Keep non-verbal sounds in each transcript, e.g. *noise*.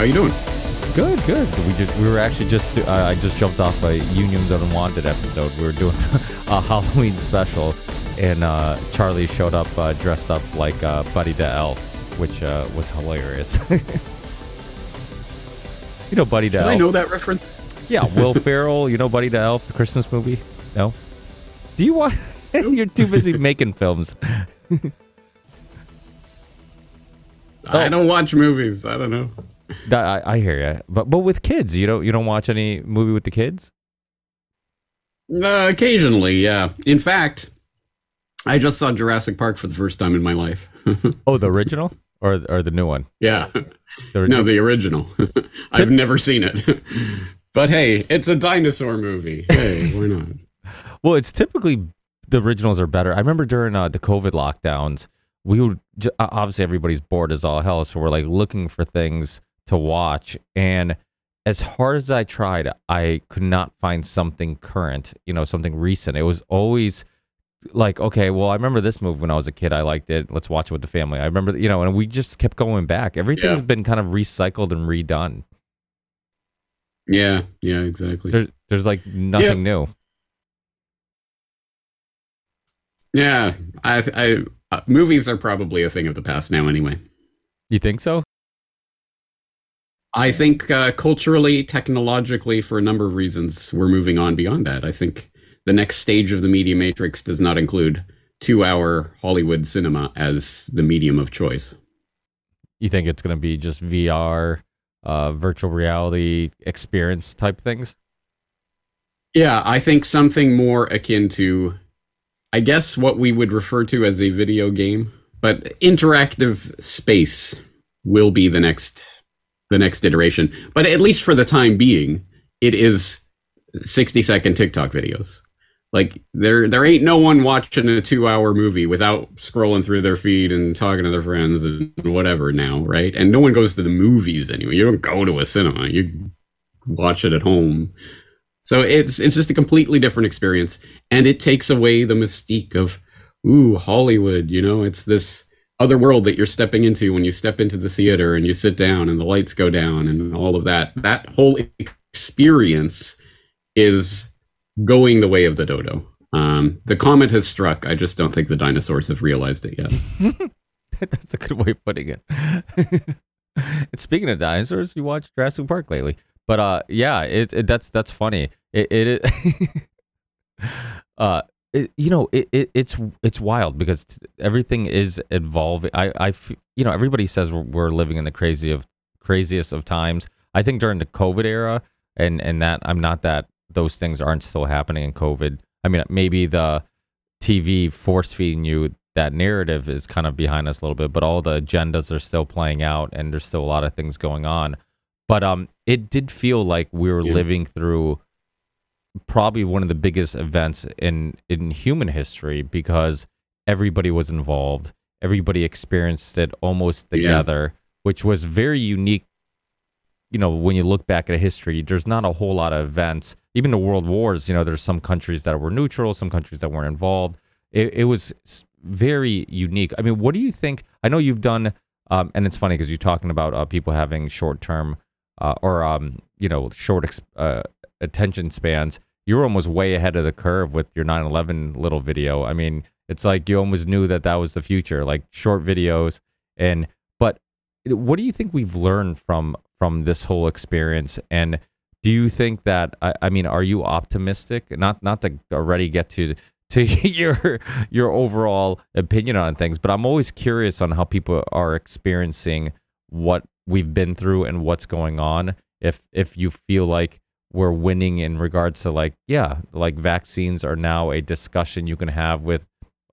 How you doing? Good, good. We just we were actually just uh, I just jumped off a Unions Unwanted episode. We were doing *laughs* a Halloween special, and uh, Charlie showed up uh, dressed up like uh, Buddy the Elf, which uh, was hilarious. *laughs* you know Buddy the Did Elf? I know that reference? Yeah, *laughs* Will Ferrell. You know Buddy the Elf, the Christmas movie? No. Do you want? You're too busy making films. I don't watch movies. I don't know. That- I, I hear you, but but with kids, you don't you don't watch any movie with the kids? Uh, occasionally, yeah. In fact, I just saw Jurassic Park for the first time in my life. *laughs* Oh, the original or or the new one? yeah. The No, the original. *laughs* I've never seen it. *laughs* but hey, it's a dinosaur movie. Hey, why not? Well, it's typically the originals are better. I remember during uh, the COVID lockdowns, we would obviously everybody's bored as all hell, so we're like looking for things to watch. And as hard as I tried, I could not find something current, you know, something recent. It was always like, okay, well, I remember this movie when I was a kid. I liked it. Let's watch it with the family. I remember, you know, and we just kept going back. Everything's Yeah. been kind of recycled and redone. Yeah, yeah, exactly. There's, there's like nothing new. Yeah, I, I, uh, movies are probably a thing of the past now. Anyway, You think so? I think uh, culturally, technologically, for a number of reasons, we're moving on beyond that. I think the next stage of the media matrix does not include two-hour Hollywood cinema as the medium of choice. You think it's going to be just VR, uh, virtual reality experience type things? Yeah, I think something more akin to, I guess, what we would refer to as a video game, but interactive space will be the next the next iteration. But at least for the time being, it is 60 second TikTok videos. Like there there ain't no one watching a 2-hour movie without scrolling through their feed and talking to their friends and whatever now, right? And no one goes to the movies anyway. You don't go to a cinema. You watch it at home. So it's it's just a completely different experience, and it takes away the mystique of ooh Hollywood. You know, it's this other world that you're stepping into when you step into the theater and you sit down and the lights go down and all of that. That whole experience is going the way of the dodo. Um, the comet has struck. I just don't think the dinosaurs have realized it yet. *laughs* That's a good way of putting it. *laughs* and speaking of dinosaurs, you watched Jurassic Park lately, but uh, yeah, it, it that's that's funny. It it, *laughs* uh, it, you know, it, it it's it's wild because everything is evolving. i i you know everybody says we're, we're living in the crazy of craziest of times. I think during the COVID era, and and that I'm not that those things aren't still happening in COVID. I mean, maybe the TV force feeding you that narrative is kind of behind us a little bit, but all the agendas are still playing out, and there's still a lot of things going on. But um, it did feel like we were Yeah. living through probably one of the biggest events in in human history because everybody was involved, everybody experienced it almost Yeah. together, which was very unique. You know, when you look back at history, there's not a whole lot of events. Even the world wars, you know, there's some countries that were neutral, some countries that weren't involved. It, it was very unique. I mean, what do you think? I know you've done, um, and it's funny because you're talking about uh, people having short term uh, or um, you know short ex- uh, attention spans. You're almost way ahead of the curve with your 9/11 little video. I mean, it's like you almost knew that that was the future, like short videos. And but what do you think we've learned from from this whole experience? And do you think that I, I mean, are you optimistic? Not not to already get to to *laughs* your your overall opinion on things, but I'm always curious on how people are experiencing what we've been through and what's going on. If if you feel like we're winning in regards to like yeah, like vaccines are now a discussion you can have with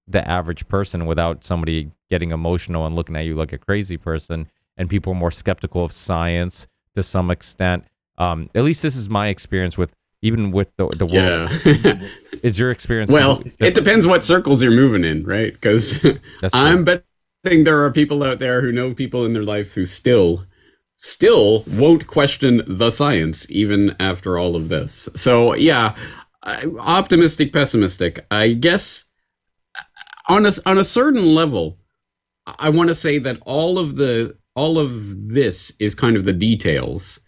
the average person without somebody getting emotional and looking at you like a crazy person and people are more skeptical of science to some extent um at least this is my experience with even with the the world Yeah. *laughs* is your experience well, it depends what circles you're moving in, right? Because *laughs* I'm betting there are people out there who know people in their life who still, still won't question the science even after all of this. So yeah, optimistic, pessimistic. I guess on a on a certain level, I want to say that all of the all of this is kind of the details.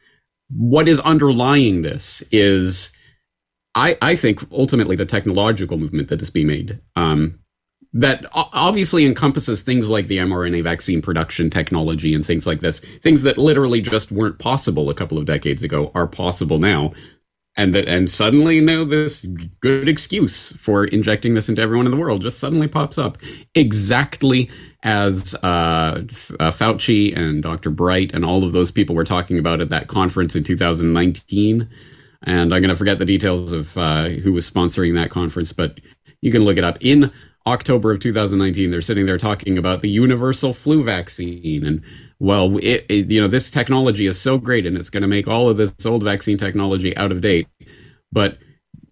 What is underlying this is, I, I think, ultimately the technological movement that is being made. Um, that obviously encompasses things like the mRNA vaccine production technology and things like this. Things that literally just weren't possible a couple of decades ago are possible now. And that and suddenly now this good excuse for injecting this into everyone in the world just suddenly pops up. Exactly as uh, uh, Fauci and Dr. Bright and all of those people were talking about at that conference in 2019. And I'm going to forget the details of uh, who was sponsoring that conference, but you can look it up. In October of 2019, they're sitting there talking about the universal flu vaccine. And well, it, it, you know, this technology is so great and it's going to make all of this old vaccine technology out of date. But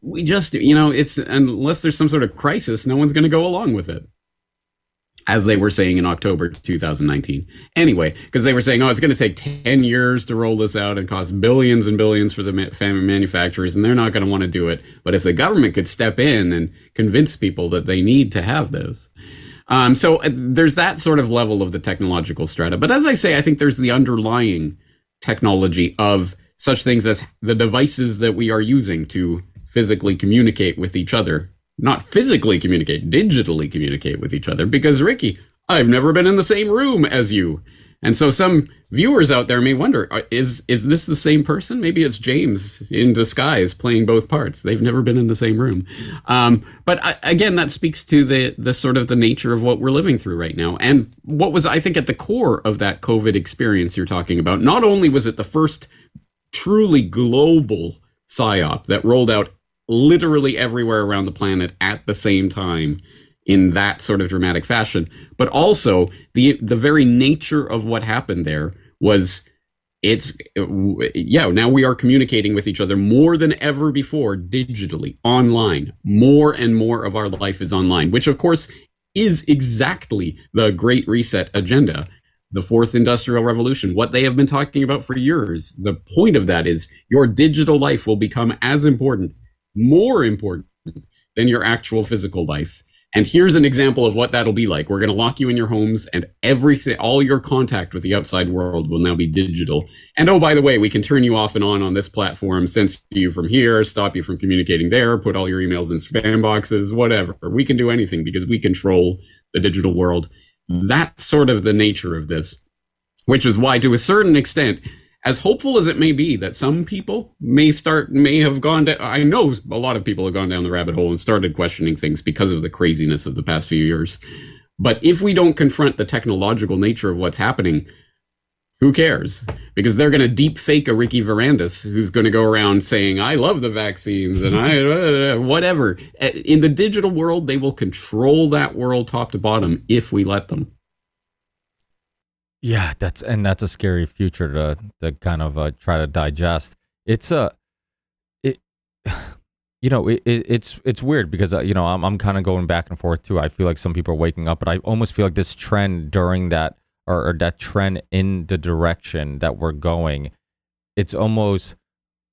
we just, you know, it's unless there's some sort of crisis, no one's going to go along with it as they were saying in October 2019. Anyway, because they were saying, oh, it's going to take 10 years to roll this out and cost billions and billions for the family manufacturers, and they're not going to want to do it. But if the government could step in and convince people that they need to have this. Um, so uh, there's that sort of level of the technological strata. But as I say, I think there's the underlying technology of such things as the devices that we are using to physically communicate with each other not physically communicate, digitally communicate with each other. Because, Ricky, I've never been in the same room as you. And so some viewers out there may wonder uh, is is this the same person? Maybe it's James in disguise playing both parts. They've never been in the same room. Um, but I, again, that speaks to the the sort of the nature of what we're living through right now, and what was I think at the core of that COVID experience you're talking about. Not only was it the first truly global psyop that rolled out literally everywhere around the planet at the same time in that sort of dramatic fashion. But also the the very nature of what happened there was it's yeah now we are communicating with each other more than ever before digitally online. More and more of our life is online which of course is exactly the great reset agenda. The fourth industrial revolution what they have been talking about for years. The point of that is your digital life will become as important more important than your actual physical life. And here's an example of what that'll be like. We're going to lock you in your homes and everything, all your contact with the outside world will now be digital. And oh, by the way, we can turn you off and on on this platform, censor you from here, stop you from communicating there, put all your emails in spam boxes, whatever. We can do anything because we control the digital world. That's sort of the nature of this, which is why to a certain extent, as hopeful as it may be that some people may start may have gone to i know a lot of people have gone down the rabbit hole and started questioning things because of the craziness of the past few years. But if we don't confront the technological nature of what's happening who cares? Because they're going to deep fake a ricky Varandas who's going to go around saying i love the vaccines and i *laughs* whatever. In the digital world they will control that world top to bottom if we let them yeah, that's and that's a scary future to to kind of uh, try to digest. It's a, uh, it, *sighs* you know, it, it, it's it's weird because uh, you know I'm I'm kind of going back and forth too. I feel like some people are waking up, but I almost feel like this trend during that or, or that trend in the direction that we're going, it's almost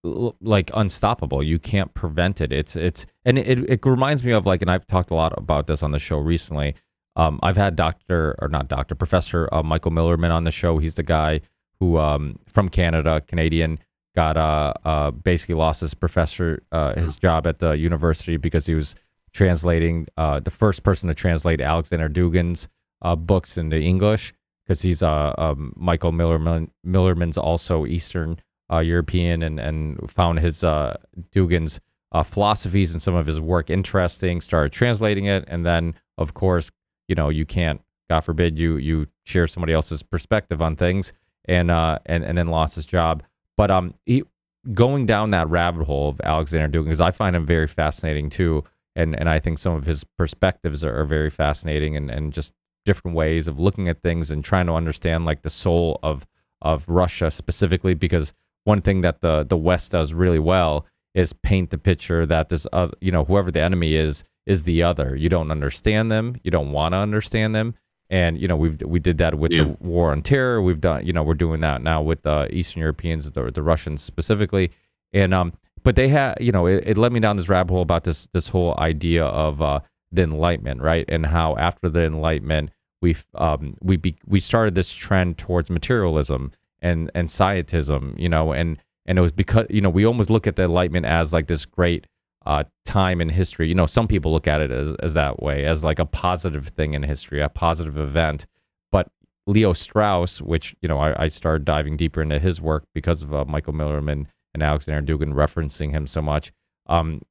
like unstoppable. You can't prevent it. It's it's and it it reminds me of like, and I've talked a lot about this on the show recently um, I've had Doctor or not Doctor Professor uh, Michael Millerman on the show. He's the guy who um, from Canada, Canadian, got uh, uh, basically lost his professor uh, his job at the university because he was translating uh, the first person to translate Alexander Dugin's uh, books into English because he's um, Michael Millerman Millerman's also Eastern European and and found his Dugin's philosophies and some of his work interesting. Started translating it, and then of course you know you can't god forbid you you share somebody else's perspective on things and uh and and then lost his job. But um he, going down that rabbit hole of alexander dugin because i find him very fascinating too and and i think some of his perspectives are, are very fascinating and and just different ways of looking at things and trying to understand like the soul of of russia specifically because one thing that the the west does really well is paint the picture that this uh, you know whoever the enemy is is the other. You don't understand them. You don't want to understand them. And you know we've we did that with yeah. the war on terror. We've done you know we're doing that now with the Eastern Europeans, the the Russians specifically. And um, but they had you know it, it led me down this rabbit hole about this this whole idea of uh, the Enlightenment, right? And how after the Enlightenment we um, we be, we started this trend towards materialism and and scientism, you know, and and it was because you know we almost look at the Enlightenment as like this great uh, time in history. You know, some people look at it as as that way, as like a positive thing in history, a positive event. But Leo Strauss, which you know I, I started diving deeper into his work because of uh, Michael Millerman and Alexander Dugin referencing him so much. Um,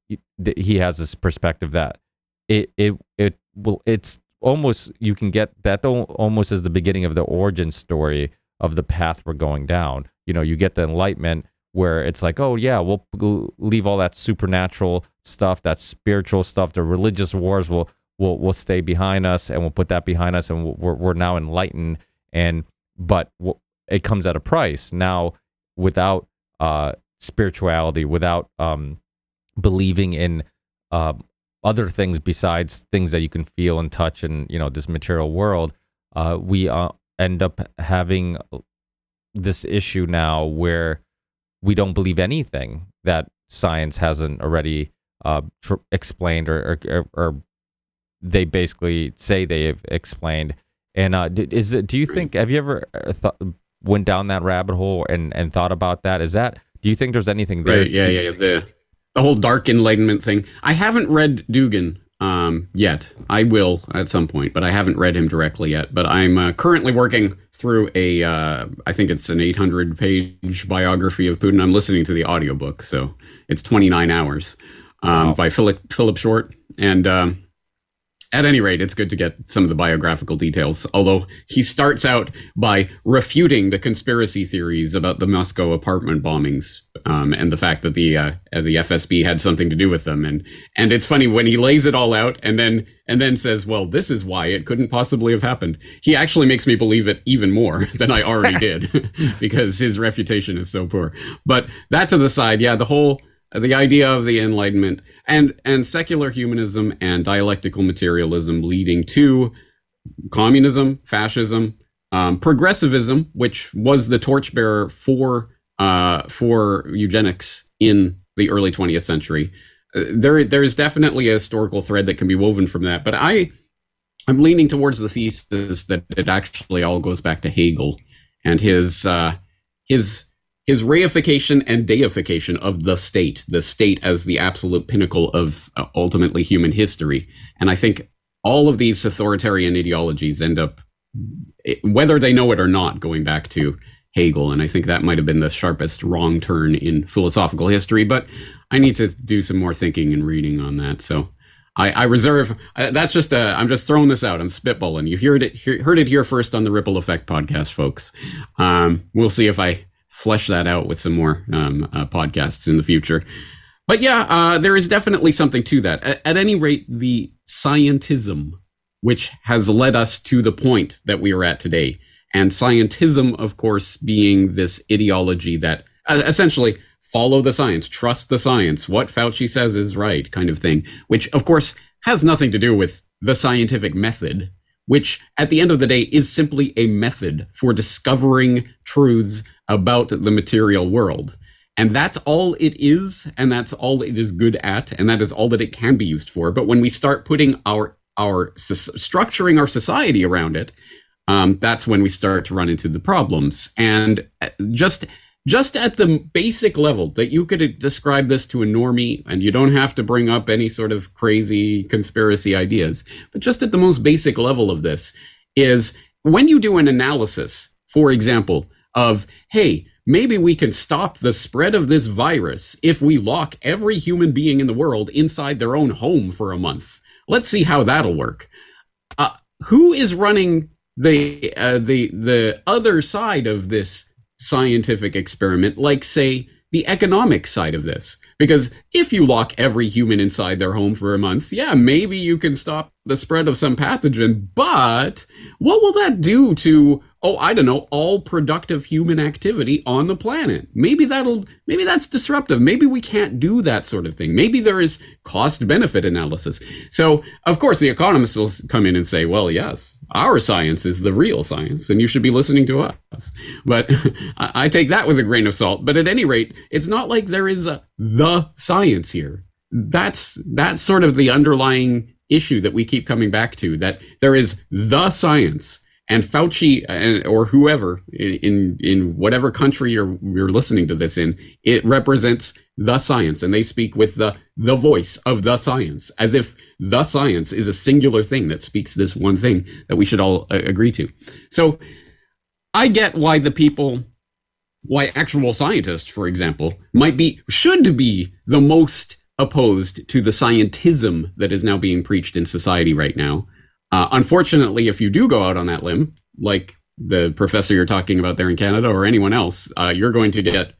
he has this perspective that it it it will it's almost you can get that almost as the beginning of the origin story of the path we're going down. You know, you get the enlightenment where it's like, oh yeah, we'll leave all that supernatural stuff, that spiritual stuff, the religious wars will will will stay behind us, and we'll put that behind us, and we're we're now enlightened. And but it comes at a price. Now, without uh, spirituality, without um, believing in uh, other things besides things that you can feel and touch and you know this material world uh, we uh, end up having this issue now where we don't believe anything that science hasn't already uh, tr- explained or, or, or, they basically say they have explained and uh, is it do you think have you ever uh, th- went down that rabbit hole and and thought about that is that do you think there's anything there right, yeah yeah the the whole dark enlightenment thing. I haven't read Dugin um, yet. I will at some point, but I haven't read him directly yet. But I'm uh, currently working through a, uh, I think it's an 800 page biography of Putin. I'm listening to the audiobook, so it's 29 hours um, wow. by Philip Philip Short, and um, at any rate, it's good to get some of the biographical details. Although he starts out by refuting the conspiracy theories about the Moscow apartment bombings um, and the fact that the uh, the FSB had something to do with them. And and it's funny when he lays it all out and then and then says, "Well, this is why it couldn't possibly have happened." He actually makes me believe it even more *laughs* than I already *laughs* did *laughs* because his refutation is so poor. But that to the side, yeah, the whole the idea of the enlightenment and and secular humanism and dialectical materialism leading to communism fascism um, progressivism which was the torchbearer for uh, for eugenics in the early 20th century. Uh, there there's definitely a historical thread that can be woven from that but i i'm leaning towards the thesis that it actually all goes back to hegel and his uh, his his reification and deification of the state, the state as the absolute pinnacle of uh, ultimately human history. And I think all of these authoritarian ideologies end up, whether they know it or not, going back to Hegel. And I think that might have been the sharpest wrong turn in philosophical history. But I need to do some more thinking and reading on that. So I, I reserve. Uh, that's just a. I'm just throwing this out. I'm spitballing. You heard it. heard it here first on the Ripple Effect podcast, folks. Um, we'll see if I flesh that out with some more um, uh, podcasts in the future. But yeah, uh, there is definitely something to that. At, at, any rate, the scientism, which has led us to the point that we are at today, and scientism, of course, being this ideology that uh, essentially follow the science, trust the science, what Fauci says is right, kind of thing, which, of course, has nothing to do with the scientific method which at the end of the day is simply a method for discovering truths about the material world. And that's all it is, and that's all it is good at, and that is all that it can be used for. But when we start putting our our structuring our society around it, um, that's when we start to run into the problems. And uh, just just at the basic level that you could describe this to a normie and you don't have to bring up any sort of crazy conspiracy ideas but just at the most basic level of this is when you do an analysis for example of hey maybe we can stop the spread of this virus if we lock every human being in the world inside their own home for a month let's see how that'll work uh, who is running the uh, the the other side of this scientific experiment, like, say, the economic side of this. Because if you lock every human inside their home for a month, yeah, maybe you can stop the spread of some pathogen, but what will that do to oh, I don't know, all productive human activity on the planet. Maybe that'll, maybe that's disruptive. Maybe we can't do that sort of thing. Maybe there is cost benefit analysis. So, of course, the economists will come in and say, well, yes, our science is the real science and you should be listening to us. But *laughs* I take that with a grain of salt. But at any rate, it's not like there is a the science here. That's, that's sort of the underlying issue that we keep coming back to that there is the science and Fauci uh, or whoever in in whatever country you're you're listening to this in, it represents the science, and they speak with the the voice of the science, as if the science is a singular thing that speaks this one thing that we should all uh, agree to. So, I get why the people, why actual scientists, for example, might be should be the most opposed to the scientism that is now being preached in society right now uh, unfortunately, if you do go out on that limb, like the professor you're talking about there in Canada or anyone else, uh, you're going to get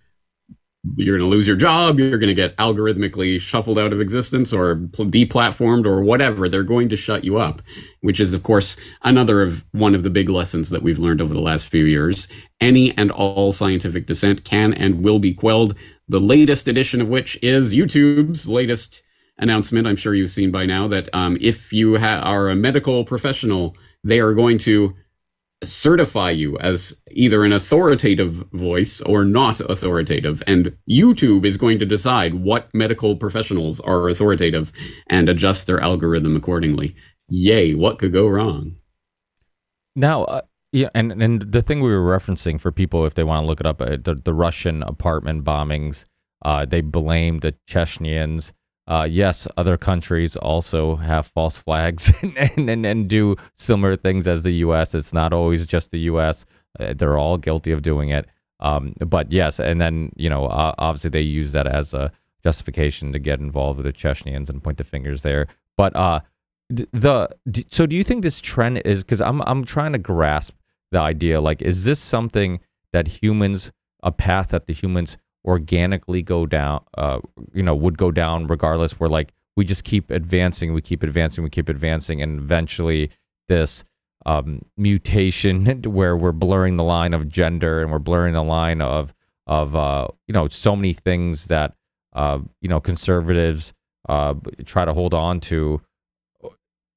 you're going to lose your job. You're going to get algorithmically shuffled out of existence or deplatformed or whatever. They're going to shut you up, which is, of course, another of one of the big lessons that we've learned over the last few years. Any and all scientific dissent can and will be quelled. The latest edition of which is YouTube's latest announcement. I'm sure you've seen by now that um, if you ha- are a medical professional, they are going to certify you as either an authoritative voice or not authoritative. And YouTube is going to decide what medical professionals are authoritative and adjust their algorithm accordingly. Yay, what could go wrong? Now, uh, yeah, and, and the thing we were referencing for people, if they want to look it up, uh, the, the Russian apartment bombings, uh, they blamed the Chechens uh, yes, other countries also have false flags *laughs* and, and, and, do similar things as the U.S. It's not always just the U.S. Uh, they're all guilty of doing it. Um, but yes, and then you know, uh, obviously they use that as a justification to get involved with the Chechens and point the fingers there. But uh, the so do you think this trend is because I'm I'm trying to grasp the idea like is this something that humans a path that the humans organically go down, uh, you know, would go down regardless. We're like, we just keep advancing, we keep advancing, we keep advancing, and eventually this um, mutation *laughs* where we're blurring the line of gender and we're blurring the line of of uh, you know so many things that uh, you know conservatives uh, try to hold on to.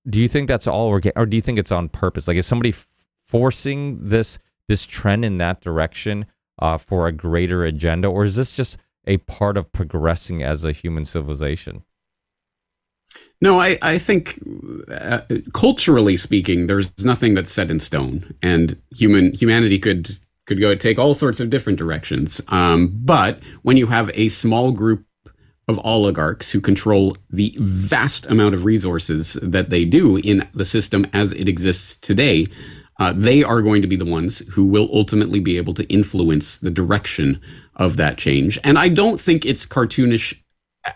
Do you think that's all organic, or do you think it's on purpose? Like, is somebody f- forcing this this trend in that direction? Uh, for a greater agenda, or is this just a part of progressing as a human civilization? No, I, I think uh, culturally speaking, there's nothing that's set in stone, and human humanity could could go take all sorts of different directions. Um, but when you have a small group of oligarchs who control the vast amount of resources that they do in the system as it exists today, uh, they are going to be the ones who will ultimately be able to influence the direction of that change. And I don't think it's cartoonish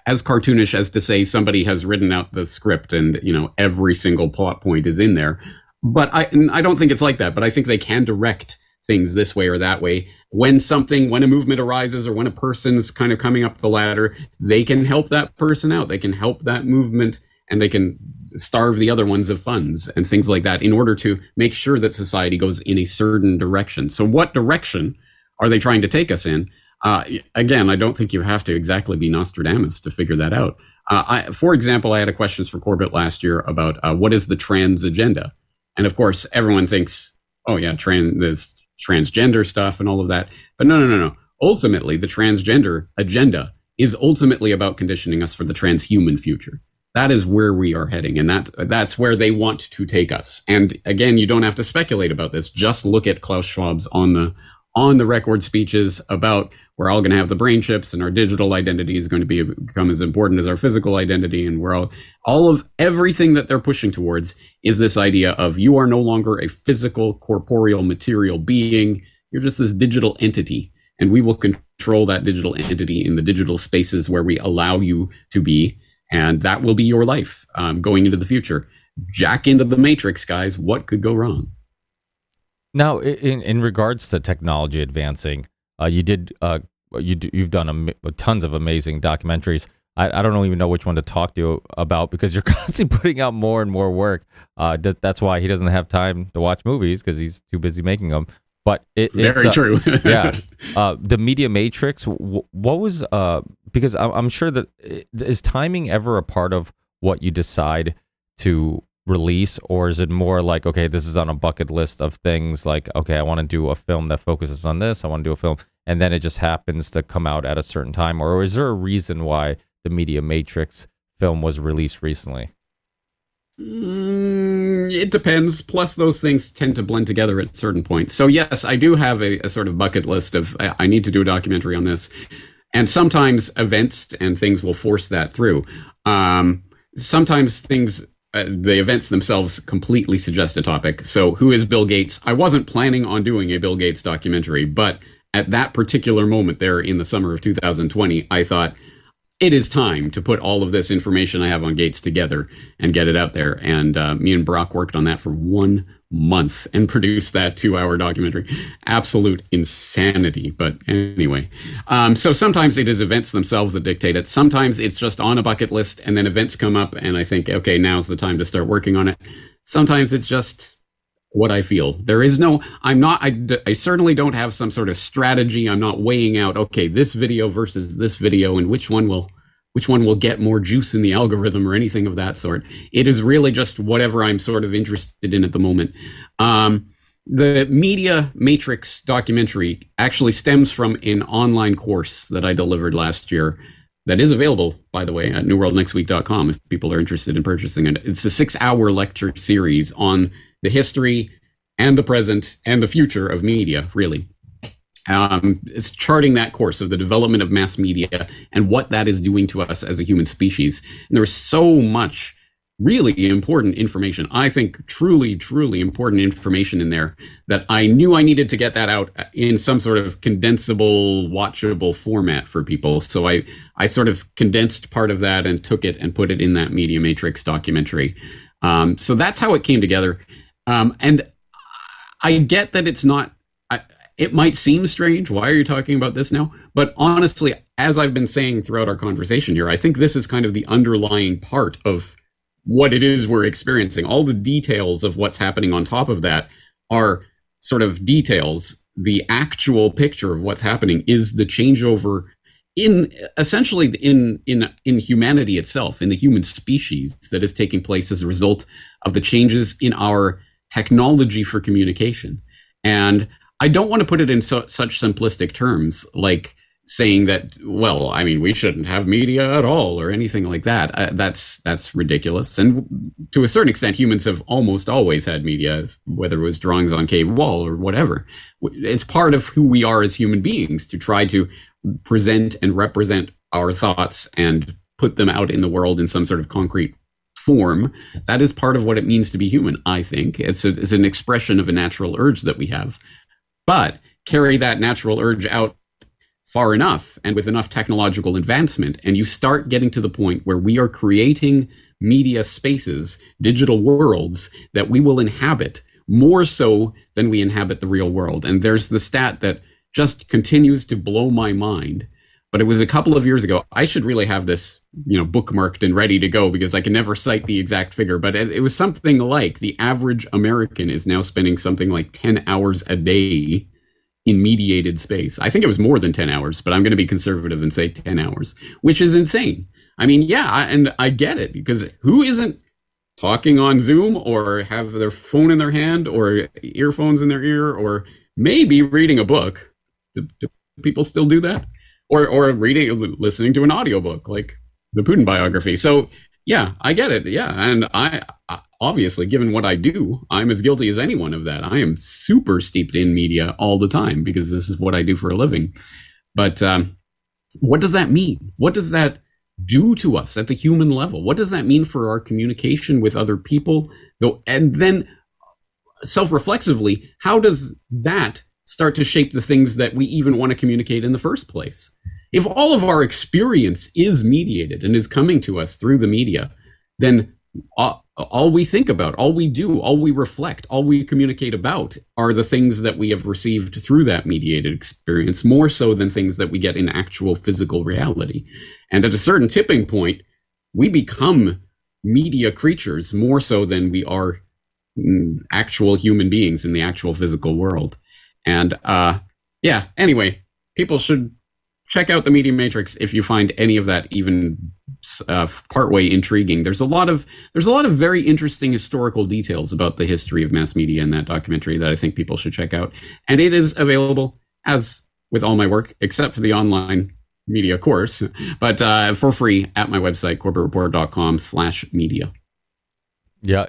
as cartoonish as to say somebody has written out the script and you know every single plot point is in there. But I I don't think it's like that. But I think they can direct things this way or that way. When something, when a movement arises or when a person's kind of coming up the ladder, they can help that person out. They can help that movement and they can starve the other ones of funds and things like that in order to make sure that society goes in a certain direction. So, what direction are they trying to take us in? Uh, again, I don't think you have to exactly be Nostradamus to figure that out. Uh, I, for example, I had a questions for Corbett last year about uh, what is the trans agenda, and of course, everyone thinks, oh yeah, trans this transgender stuff and all of that. But no, no, no, no. Ultimately, the transgender agenda is ultimately about conditioning us for the transhuman future that is where we are heading and that that's where they want to take us. And again you don't have to speculate about this. Just look at klaus schwab's on the on the record speeches about we're all going to have the brain chips and our digital identity is going to be become as important as our physical identity and we're all all of everything that they're pushing towards is this idea of you are no longer a physical corporeal material being. You're just this digital entity and we will control that digital entity in the digital spaces where we allow you to be and that will be your life um, going into the future. Jack into the matrix, guys. What could go wrong? Now, in in regards to technology advancing, uh, you did uh, you do, you've done a, tons of amazing documentaries. I, I don't even know which one to talk to you about because you're *laughs* constantly putting out more and more work. Uh, that, that's why he doesn't have time to watch movies because he's too busy making them. But it, very uh, true. *laughs* yeah, uh, the Media Matrix. W- what was because I'm sure that is timing ever a part of what you decide to release, or is it more like okay, this is on a bucket list of things like okay, I want to do a film that focuses on this. I want to do a film, and then it just happens to come out at a certain time, or is there a reason why the Media Matrix film was released recently? Mm, it depends. Plus, those things tend to blend together at certain points. So, yes, I do have a, a sort of bucket list of I, I need to do a documentary on this, and sometimes events and things will force that through. Um, sometimes things uh, the events themselves completely suggest a topic. So, who is Bill Gates? I wasn't planning on doing a Bill Gates documentary, but at that particular moment there in the summer of 2020, I thought it is time to put all of this information I have on Gates together and get it out there. And uh, me and Brock worked on that for one month and produce that two hour documentary. Absolute insanity. But anyway, um, so sometimes it is events themselves that dictate it. Sometimes it's just on a bucket list and then events come up and I think, okay, now's the time to start working on it. Sometimes it's just what I feel. There is no, I'm not, I, I certainly don't have some sort of strategy. I'm not weighing out, okay, this video versus this video and which one will, which one will get more juice in the algorithm or anything of that sort. It is really just whatever I'm sort of interested in at the moment. Um, the Media Matrix documentary actually stems from an online course that I delivered last year that is available, by the way, at newworldnextweek.com if people are interested in purchasing it. It's a six hour lecture series on the history and the present and the future of media, really. Um, it's charting that course of the development of mass media and what that is doing to us as a human species. And there's so much really important information. I think truly, truly important information in there that I knew I needed to get that out in some sort of condensable, watchable format for people. So I, I sort of condensed part of that and took it and put it in that Media Matrix documentary. Um, so that's how it came together. Um, and I get that it's not, it might seem strange. Why are you talking about this now? But honestly, as I've been saying throughout our conversation here, I think this is kind of the underlying part of what it is we're experiencing. All the details of what's happening on top of that are sort of details. The actual picture of what's happening is the changeover in essentially in in in humanity itself in the human species that is taking place as a result of the changes in our technology for communication. And I don't want to put it in so, such simplistic terms like saying that well i mean we shouldn't have media at all or anything like that uh, that's that's ridiculous and to a certain extent humans have almost always had media whether it was drawings on cave wall or whatever it's part of who we are as human beings to try to present and represent our thoughts and put them out in the world in some sort of concrete form. That is part of what it means to be human, I think. It's, a, it's an expression of a natural urge that we have. But carry that natural urge out far enough and with enough technological advancement, and you start getting to the point where we are creating media spaces, digital worlds that we will inhabit more so than we inhabit the real world. And there's the stat that just continues to blow my mind but it was a couple of years ago. I should really have this, you know, bookmarked and ready to go because I can never cite the exact figure. But it, it, was something like the average American is now spending something like 10 hours a day in mediated space. I think it was more than 10 hours, but I'm going to be conservative and say 10 hours, which is insane. I mean, yeah, and I get it because who isn't talking on Zoom or have their phone in their hand or earphones in their ear or maybe reading a book? Do, do people still do that? Or or reading listening to an audiobook like the Putin biography. So yeah, I get it. Yeah, and I, obviously, given what I do, I'm as guilty as anyone of that. I am super steeped in media all the time because this is what I do for a living. But um, what does that mean? What does that do to us at the human level? What does that mean for our communication with other people? Though, and then self-reflexively, how does that start to shape the things that we even want to communicate in the first place. If all of our experience is mediated and is coming to us through the media, then all, all we think about, all we do, all we reflect, all we communicate about are the things that we have received through that mediated experience, more so than things that we get in actual physical reality. And at a certain tipping point, we become media creatures more so than we are mm, actual human beings in the actual physical world. And uh, yeah, anyway, people should check out the Media Matrix if you find any of that even uh, partway intriguing. There's a lot of there's a lot of very interesting historical details about the history of mass media in that documentary that I think people should check out. And it is available as with all my work, except for the online media course, but uh, for free at my website, corbettreport.com slash media. Yeah,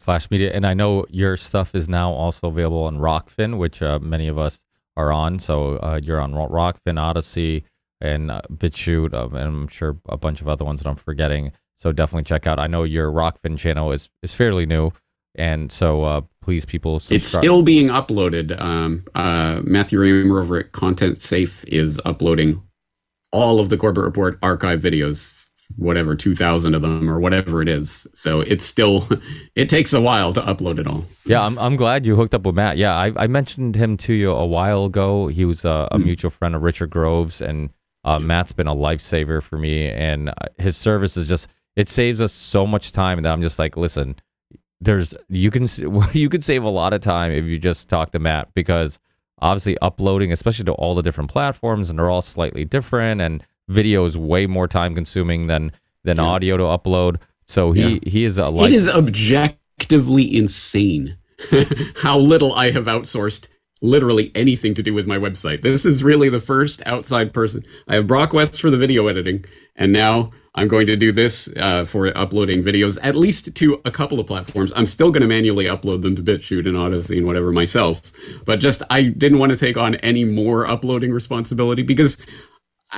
slash media. And I know your stuff is now also available on Rokfin, which uh, many of us are on. So uh, you're on Rokfin, Odysee, and uh, BitChute, uh, and I'm sure a bunch of other ones that I'm forgetting. So definitely check out. I know your Rokfin channel is is fairly new, and so uh, please, people, subscribe. it's still being uploaded. Um, uh, Matthew Raymer over at Content Safe is uploading all of the Corbett Report archive videos whatever 2000 of them or whatever it is. So it's still *laughs* it takes a while to upload it all. Yeah i'm, I'm glad you hooked up with matt. Yeah i, I mentioned him to you a while ago. He was a, a mm. mutual friend of richard groves and uh, matt's been a lifesaver for me and uh, his service is just it saves us so much time that i'm just like listen there's you can *laughs* you could save a lot of time if you just talk to matt because obviously uploading especially to all the different platforms and they're all slightly different and video is way more time consuming than than yeah. audio to upload. So he yeah. he is a it is objectively insane *laughs* how little I have outsourced literally anything to do with my website. This is really the first outside person. I have Brock West for the video editing, and now I'm going to do this uh, for uploading videos, at least to a couple of platforms. I'm still going to manually upload them to BitChute and Odysee and whatever myself, but just I didn't want to take on any more uploading responsibility because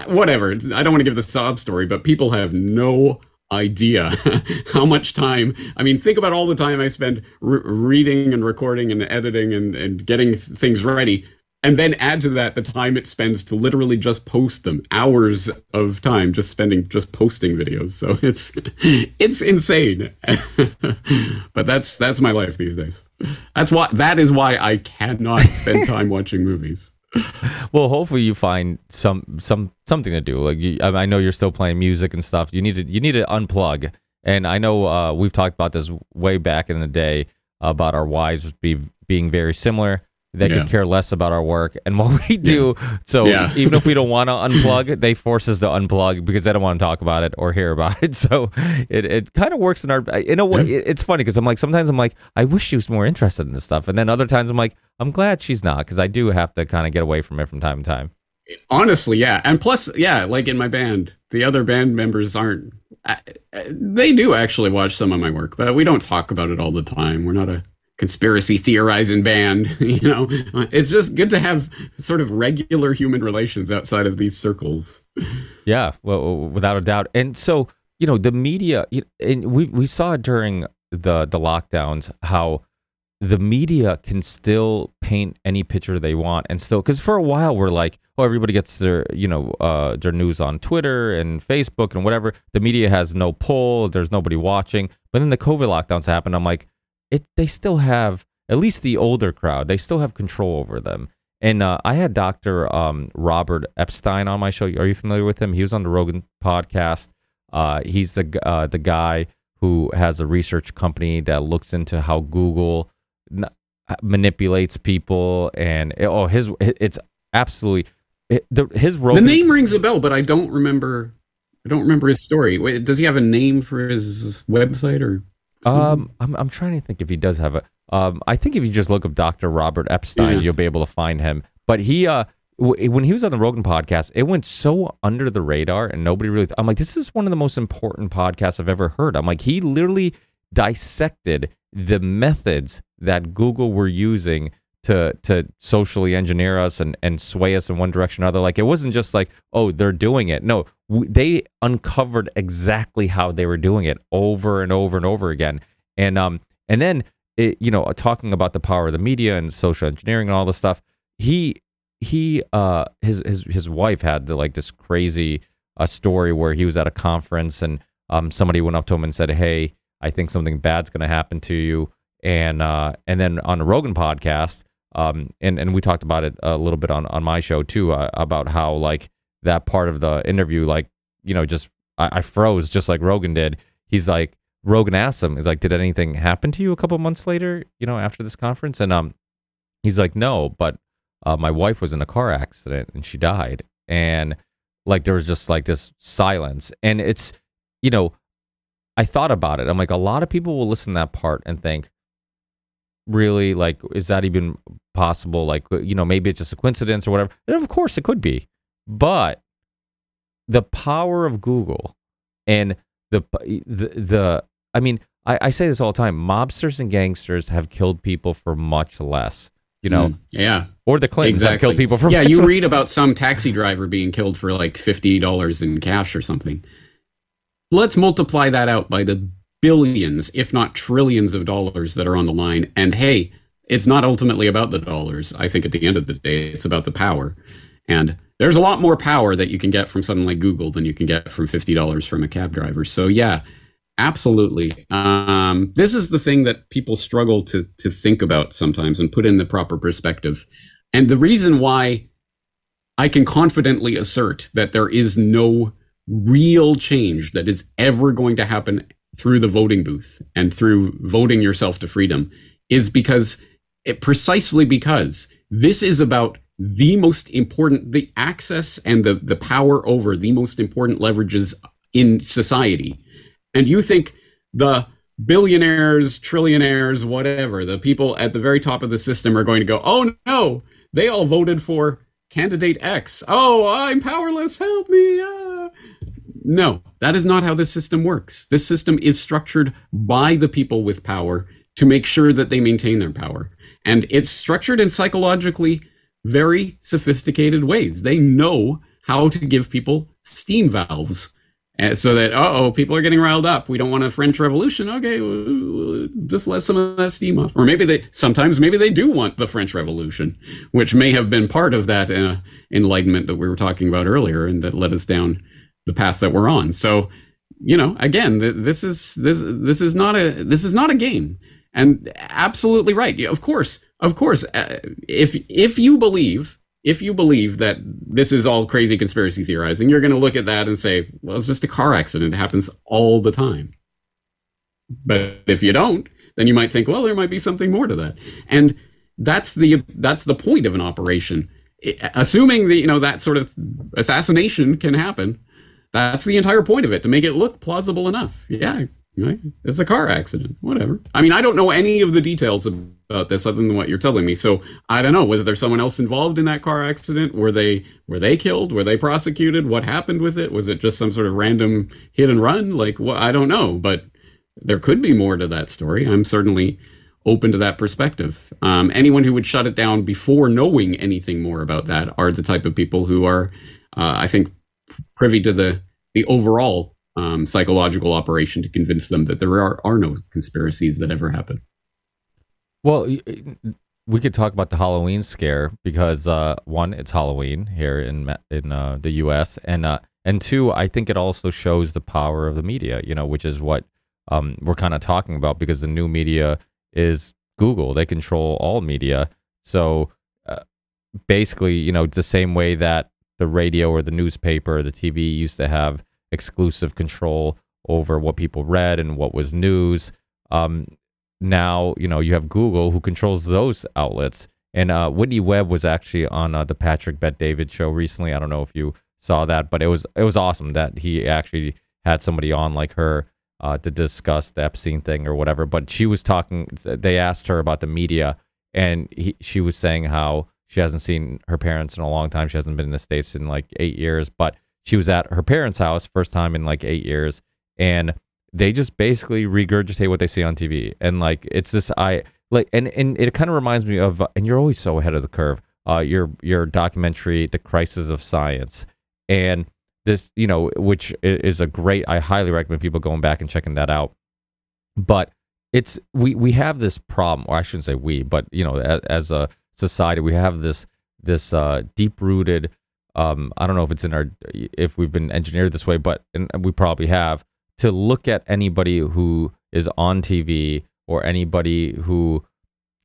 whatever. I don't want to give the sob story, but people have no idea *laughs* how much time. I mean, think about all the time I spend re- reading and recording and editing and, and getting th- things ready. And then add to that the time it spends to literally just post them. Hours of time just spending just posting videos. So *laughs* it's it's insane. *laughs* but that's that's my life these days. That's why that is why I cannot spend time watching movies. *laughs* well, hopefully you find some some something to do. Like you, I know you're still playing music and stuff. You need to you need to unplug. And I know uh, we've talked about this way back in the day about our wives be, being very similar. They yeah. could care less about our work and what *laughs* we do. Yeah. So yeah. *laughs* even if we don't want to unplug, they force us to unplug because they don't want to talk about it or hear about it. *laughs* So it, it kind of works in our in a way. It's funny because I'm like sometimes I'm like I wish she was more interested in this stuff, and then other times I'm like I'm glad she's not because I do have to kind of get away from it from time to time. Honestly, yeah, and plus, yeah, like in my band, the other band members aren't. They do actually watch some of my work, but we don't talk about it all the time. We're not a conspiracy theorizing band *laughs* you know? It's just good to have sort of regular human relations outside of these circles. Yeah well without a doubt. And so you know the media and we we saw during the the lockdowns how the media can still paint any picture they want and still because for a while we're like oh everybody gets their you know uh, their news on twitter and facebook and whatever. The media has no pull there's nobody watching. But then the covid lockdowns happened. I'm like it they still have at least the older crowd. They still have control over them. And uh, I had Dr. Um, Robert Epstein on my show. Are you familiar with him? He was on the Rogan podcast. Uh, he's the uh, the guy who has a research company that looks into how Google n- manipulates people. And oh, his it's absolutely it, the, his Rogan. The name rings a bell, but I don't remember. I don't remember his story. Wait, does he have a name for his website or? Um, I'm I'm trying to think if he does have a. Um, I think if you just look up Dr. Robert Epstein, yeah. you'll be able to find him. But he, uh, w- when he was on the Rogan podcast, it went so under the radar, and nobody really. I'm like, this is one of the most important podcasts I've ever heard. I'm like, he literally dissected the methods that Google were using to to socially engineer us and and sway us in one direction or other. Like it wasn't just like, oh, they're doing it. No, w- they uncovered exactly how they were doing it over and over and over again. And um and then it, you know, talking about the power of the media and social engineering and all this stuff. He he uh his his his wife had the, like this crazy uh, story where he was at a conference and um somebody went up to him and said, "Hey, I think something bad's going to happen to you." And uh and then on the Rogan podcast, um, and and we talked about it a little bit on on my show too uh, about how like that part of the interview, like you know, just I, I, froze just like Rogan did. He's like Rogan asked him, he's like, "Did anything happen to you a couple months later? You know, after this conference?" And um, he's like, "No, but uh, my wife was in a car accident and she died." And like there was just like this silence, and it's you know, I thought about it. I'm like, a lot of people will listen to that part and think, really like is that even possible like uh, you know maybe it's just a coincidence or whatever and of course it could be but the power of google and the the, the i mean I, I say this all the time. Mobsters and gangsters have killed people for much less. You know, Mm, yeah, or the have exactly. killed people for yeah. You less. read about some taxi driver being killed for like fifty dollars in cash or something. Let's multiply that out by the billions, if not trillions, of dollars that are on the line. And hey, it's not ultimately about the dollars. I think at the end of the day, it's about the power. And there's a lot more power that you can get from something like Google than you can get from fifty dollars from a cab driver. So yeah, absolutely. Um, this is the thing that people struggle to to think about sometimes and put in the proper perspective. And the reason why I can confidently assert that there is no real change that is ever going to happen through the voting booth and through voting yourself to freedom is because it, precisely because this is about the most important the access and the the power over the most important leverages in society. And you think the billionaires trillionaires whatever the people at the very top of the system are going to go oh no they all voted for candidate x. Oh i'm powerless. Help me. Ah. No that is not how this system works this system is structured by the people with power to make sure that they maintain their power and it's structured in psychologically very sophisticated ways. They know how to give people steam valves uh, so that, oh, people are getting riled up. We don't want a French Revolution. Okay, just let some of that steam off. Or maybe they, sometimes maybe they do want the French Revolution, which may have been part of that uh, enlightenment that we were talking about earlier and that led us down the path that we're on. So, you know, again, th- this is this this is not a this is not a game. And absolutely right. Of course, of course. Uh, if if you believe if you believe that this is all crazy conspiracy theorizing, you're going to look at that and say, "Well, it's just a car accident. It happens all the time." But if you don't, then you might think, "Well, there might be something more to that." And that's the that's the point of an operation. Assuming that you know that sort of assassination can happen, that's the entire point of it to make it look plausible enough. Yeah, right. It's a car accident. Whatever. I mean, I don't know any of the details about this other than what you're telling me. So I don't know. Was there someone else involved in that car accident? Were they were they killed? Were they prosecuted? What happened with it? Was it just some sort of random hit and run? Like what? I don't know. But there could be more to that story. I'm certainly open to that perspective. Um, anyone who would shut it down before knowing anything more about that are the type of people who are, uh, I think, privy to the the overall um, psychological operation to convince them that there are, are no conspiracies that ever happen. Well, we could talk about the Halloween scare because uh, one, it's Halloween here in in uh, the U.S. and uh, and two, I think it also shows the power of the media. You know, which is what um, we're kind of talking about because the new media is Google. They control all media. So uh, basically, you know, the same way that the radio or the newspaper or the TV used to have exclusive control over what people read and what was news. Um, now, you know, you have Google who controls those outlets. And uh, Whitney Webb was actually on uh, the Patrick Bet David show recently. I don't know if you saw that, but it was it was awesome that he actually had somebody on like her uh, to discuss the Epstein thing or whatever. But she was talking. They asked her about the media, and he, she was saying how she hasn't seen her parents in a long time. She hasn't been in the states in like eight years, but she was at her parents' house first time in like eight years, and they just basically regurgitate what they see on TV, and like it's this I like, and and it kind of reminds me of, and you're always so ahead of the curve. Uh, your your documentary, The Crisis of Science, and this you know which is a great i highly recommend people going back and checking that out but it's we we have this problem or i shouldn't say we but you know as, as a society we have this this uh deep rooted um i don't know if it's in our if we've been engineered this way but and we probably have to look at anybody who is on tv or anybody who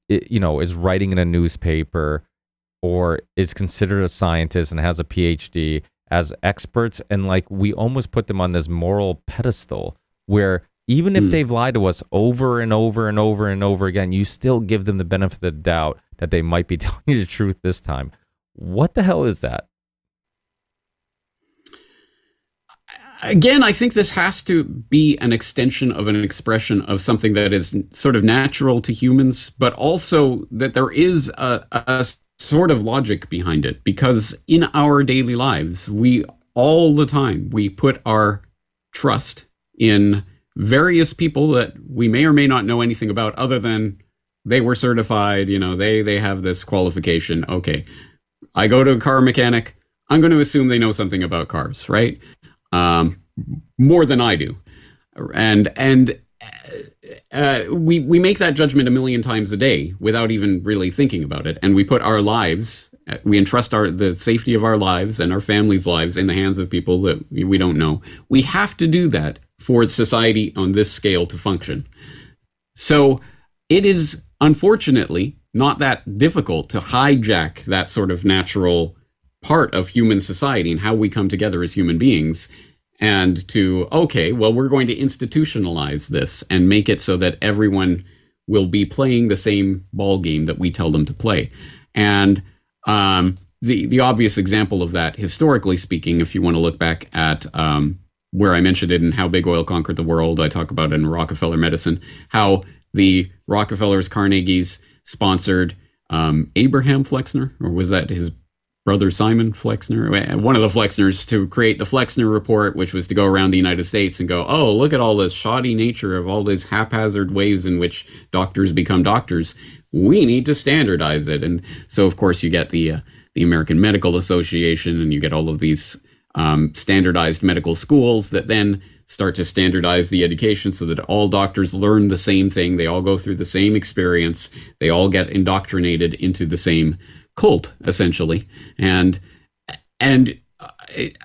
you know is writing in a newspaper or is considered a scientist and has a phd as experts and like we almost put them on this moral pedestal where even if Hmm. they've lied to us over and over and over and over again you still give them the benefit of the doubt that they might be *laughs* telling you the truth this time what the hell is that Again, I think this has to be an extension of an expression of something that is sort of natural to humans, but also that there is a, a sort of logic behind it. Because in our daily lives, we all the time we put our trust in various people that we may or may not know anything about other than they were certified, you know, they they have this qualification. Okay. I go to a car mechanic, I'm going to assume they know something about cars, right? Um, more than I do. And and uh, we we make that judgment a million times a day without even really thinking about it, and we put our lives, we entrust our the safety of our lives and our families' lives in the hands of people that we don't know. We have to do that for society on this scale to function. So it is unfortunately not that difficult to hijack that sort of natural part of human society and how we come together as human beings and to okay well we're going to institutionalize this and make it so that everyone will be playing the same ball game that we tell them to play. And um, the the obvious example of that historically speaking if you want to look back at um, where i mentioned it in how big oil conquered the world i talk about in rockefeller medicine how the rockefellers carnegies sponsored um, abraham flexner or was that his brother Simon Flexner, one of the Flexners, to create the Flexner Report, which was to go around the United States and go, oh, look at all this shoddy nature of all these haphazard ways in which doctors become doctors. We need to standardize it. And so, of course, you get the uh, the American Medical Association, and you get all of these um, standardized medical schools that then start to standardize the education so that all doctors learn the same thing. They all go through the same experience. They all get indoctrinated into the same cult essentially and and uh,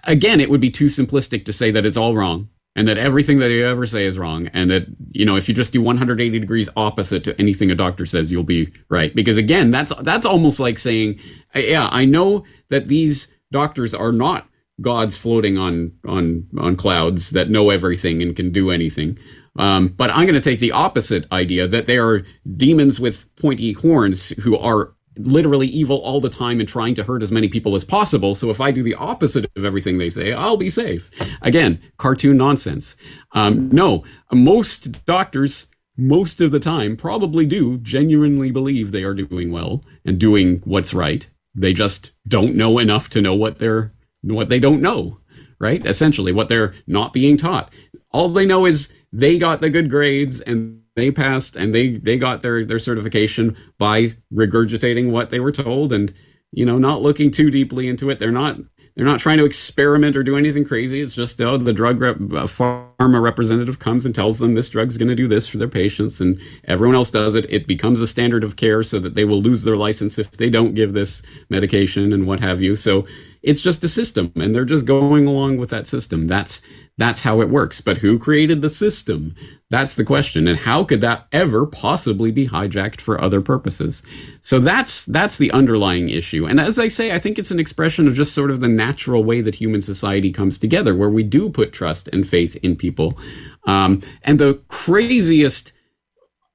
again it would be too simplistic to say that it's all wrong and that everything that you ever say is wrong and that you know if you just do 180 degrees opposite to anything a doctor says you'll be right because again that's that's almost like saying yeah i know that these doctors are not gods floating on on on clouds that know everything and can do anything um, but i'm going to take the opposite idea that they are demons with pointy horns who are literally evil all the time and trying to hurt as many people as possible. So if I do the opposite of everything they say, I'll be safe. Again, cartoon nonsense. Um, no, most doctors, most of the time, probably do genuinely believe they are doing well and doing what's right. They just don't know enough to know what they're what they don't know, right? Essentially, what they're not being taught. All they know is they got the good grades and they passed and they they got their their certification by regurgitating what they were told and you know not looking too deeply into it they're not they're not trying to experiment or do anything crazy it's just oh the drug rep, uh, pharma representative comes and tells them this drug's going to do this for their patients and everyone else does it it becomes a standard of care so that they will lose their license if they don't give this medication and what have you so it's just a system and they're just going along with that system. That's that's how it works. But who created the system? That's the question. And how could that ever possibly be hijacked for other purposes? So that's that's the underlying issue. And as i say i think it's an expression of just sort of the natural way that human society comes together where we do put trust and faith in people. Um, and the craziest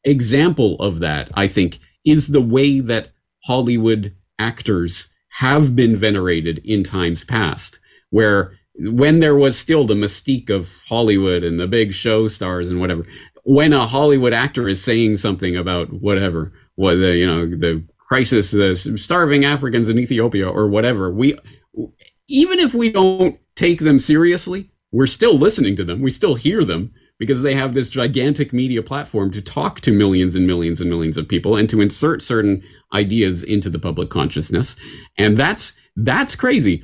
example of that i think is the way that hollywood actors have been venerated in times past, where when there was still the mystique of Hollywood and the big show stars and whatever, when a Hollywood actor is saying something about whatever, what the you know the crisis, the starving Africans in Ethiopia or whatever, we even if we don't take them seriously, we're still listening to them. We still hear them because they have this gigantic media platform to talk to millions and millions and millions of people and to insert certain ideas into the public consciousness. And that's that's crazy.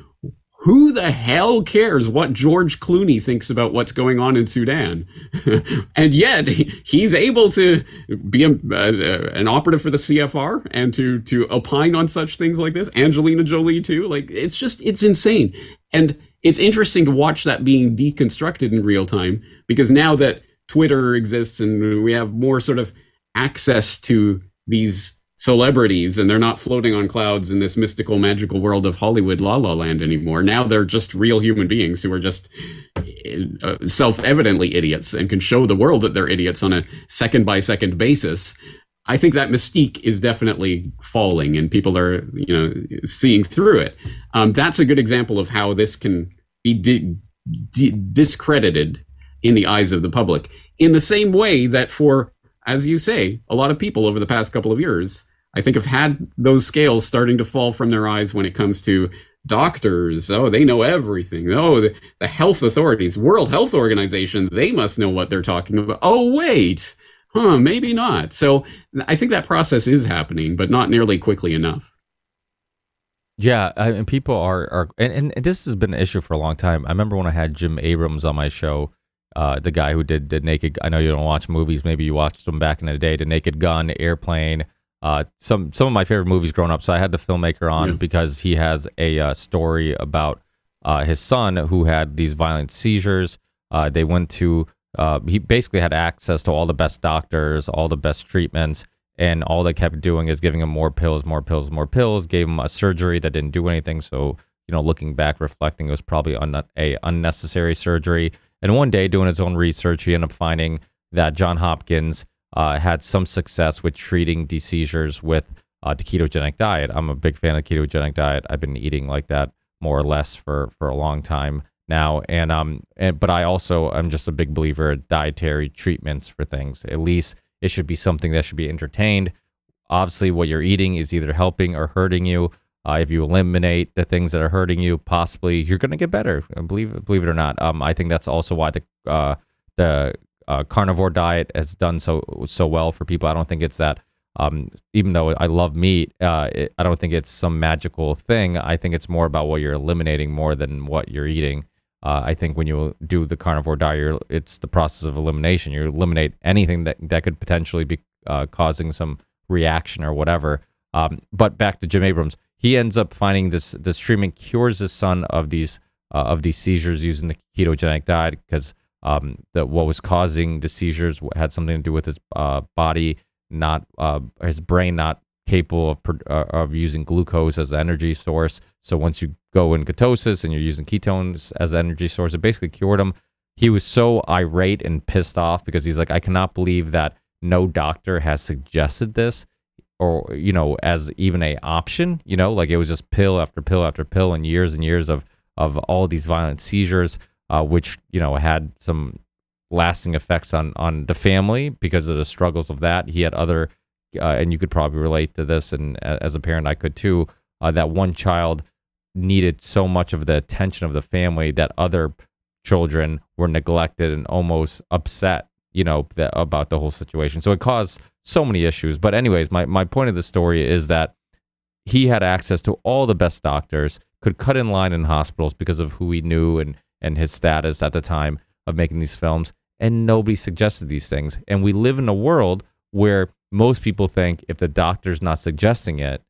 Who the hell cares what George Clooney thinks about what's going on in Sudan? *laughs* and yet he's able to be a, uh, an operative for the CFR and to to opine on such things like this. Angelina Jolie too. Like it's just it's insane. And it's interesting to watch that being deconstructed in real time because now that Twitter exists and we have more sort of access to these celebrities and they're not floating on clouds in this mystical magical world of Hollywood la la land anymore. Now they're just real human beings who are just uh, self-evidently idiots and can show the world that they're idiots on a second by second basis. I think that mystique is definitely falling and people are, you know, seeing through it. Um, that's a good example of how this can be di- di- discredited in the eyes of the public. In the same way that for, as you say, a lot of people over the past couple of years, I think have had those scales starting to fall from their eyes when it comes to doctors, oh, they know everything. Oh, the, the health authorities, World Health Organization, they must know what they're talking about. Oh, wait, huh, maybe not. So I think that process is happening, but not nearly quickly enough. Yeah, I, and people are are and, and this has been an issue for a long time. I remember when I had Jim Abrahams on my show, uh, the guy who did the Naked. I know you don't watch movies, maybe you watched them back in the day. The Naked Gun, Airplane, uh, some some of my favorite movies growing up. So I had the filmmaker on yeah. because he has a uh, story about uh, his son who had these violent seizures. Uh, they went to uh, he basically had access to all the best doctors, all the best treatments, and all they kept doing is giving him more pills, more pills, more pills. Gave him a surgery that didn't do anything. So you know, looking back, reflecting, it was probably un- a unnecessary surgery. And one day, doing his own research, he ended up finding that John Hopkins uh, had some success with treating these seizures with uh, the ketogenic diet. I'm a big fan of ketogenic diet. I've been eating like that more or less for for a long time now, and um, and but I also I'm just a big believer in dietary treatments for things. At least it should be something that should be entertained. Obviously, what you're eating is either helping or hurting you. Uh, if you eliminate the things that are hurting you, possibly you're going to get better. Believe believe it or not. Um, I think that's also why the uh, the uh, carnivore diet has done so so well for people. I don't think it's that. Um, even though I love meat, uh, it, I don't think it's some magical thing. I think it's more about what you're eliminating more than what you're eating. Uh, I think when you do the carnivore diet, it's the process of elimination. You eliminate anything that that could potentially be uh, causing some reaction or whatever. Um, but back to Jim Abrahams, he ends up finding this this treatment cures his son of these uh, of these seizures using the ketogenic diet because um, that what was causing the seizures had something to do with his uh, body not uh, his brain not capable of uh, of using glucose as an energy source. So once you go in ketosis and you're using ketones as an energy source, it basically cured him. He was so irate and pissed off because he's like, I cannot believe that no doctor has suggested this or you know as even a option you know like it was just pill after pill after pill and years and years of of all these violent seizures uh, which you know had some lasting effects on on the family because of the struggles of that. He had other, uh, and you could probably relate to this, and as a parent, I could too. Uh, that one child needed so much of the attention of the family that other children were neglected and almost upset, you know, that, about the whole situation. So it caused so many issues. But anyways, my my point of the story is that he had access to all the best doctors, could cut in line in hospitals because of who he knew and and his status at the time of making these films. And nobody suggested these things. And we live in a world where most people think if the doctor's not suggesting it,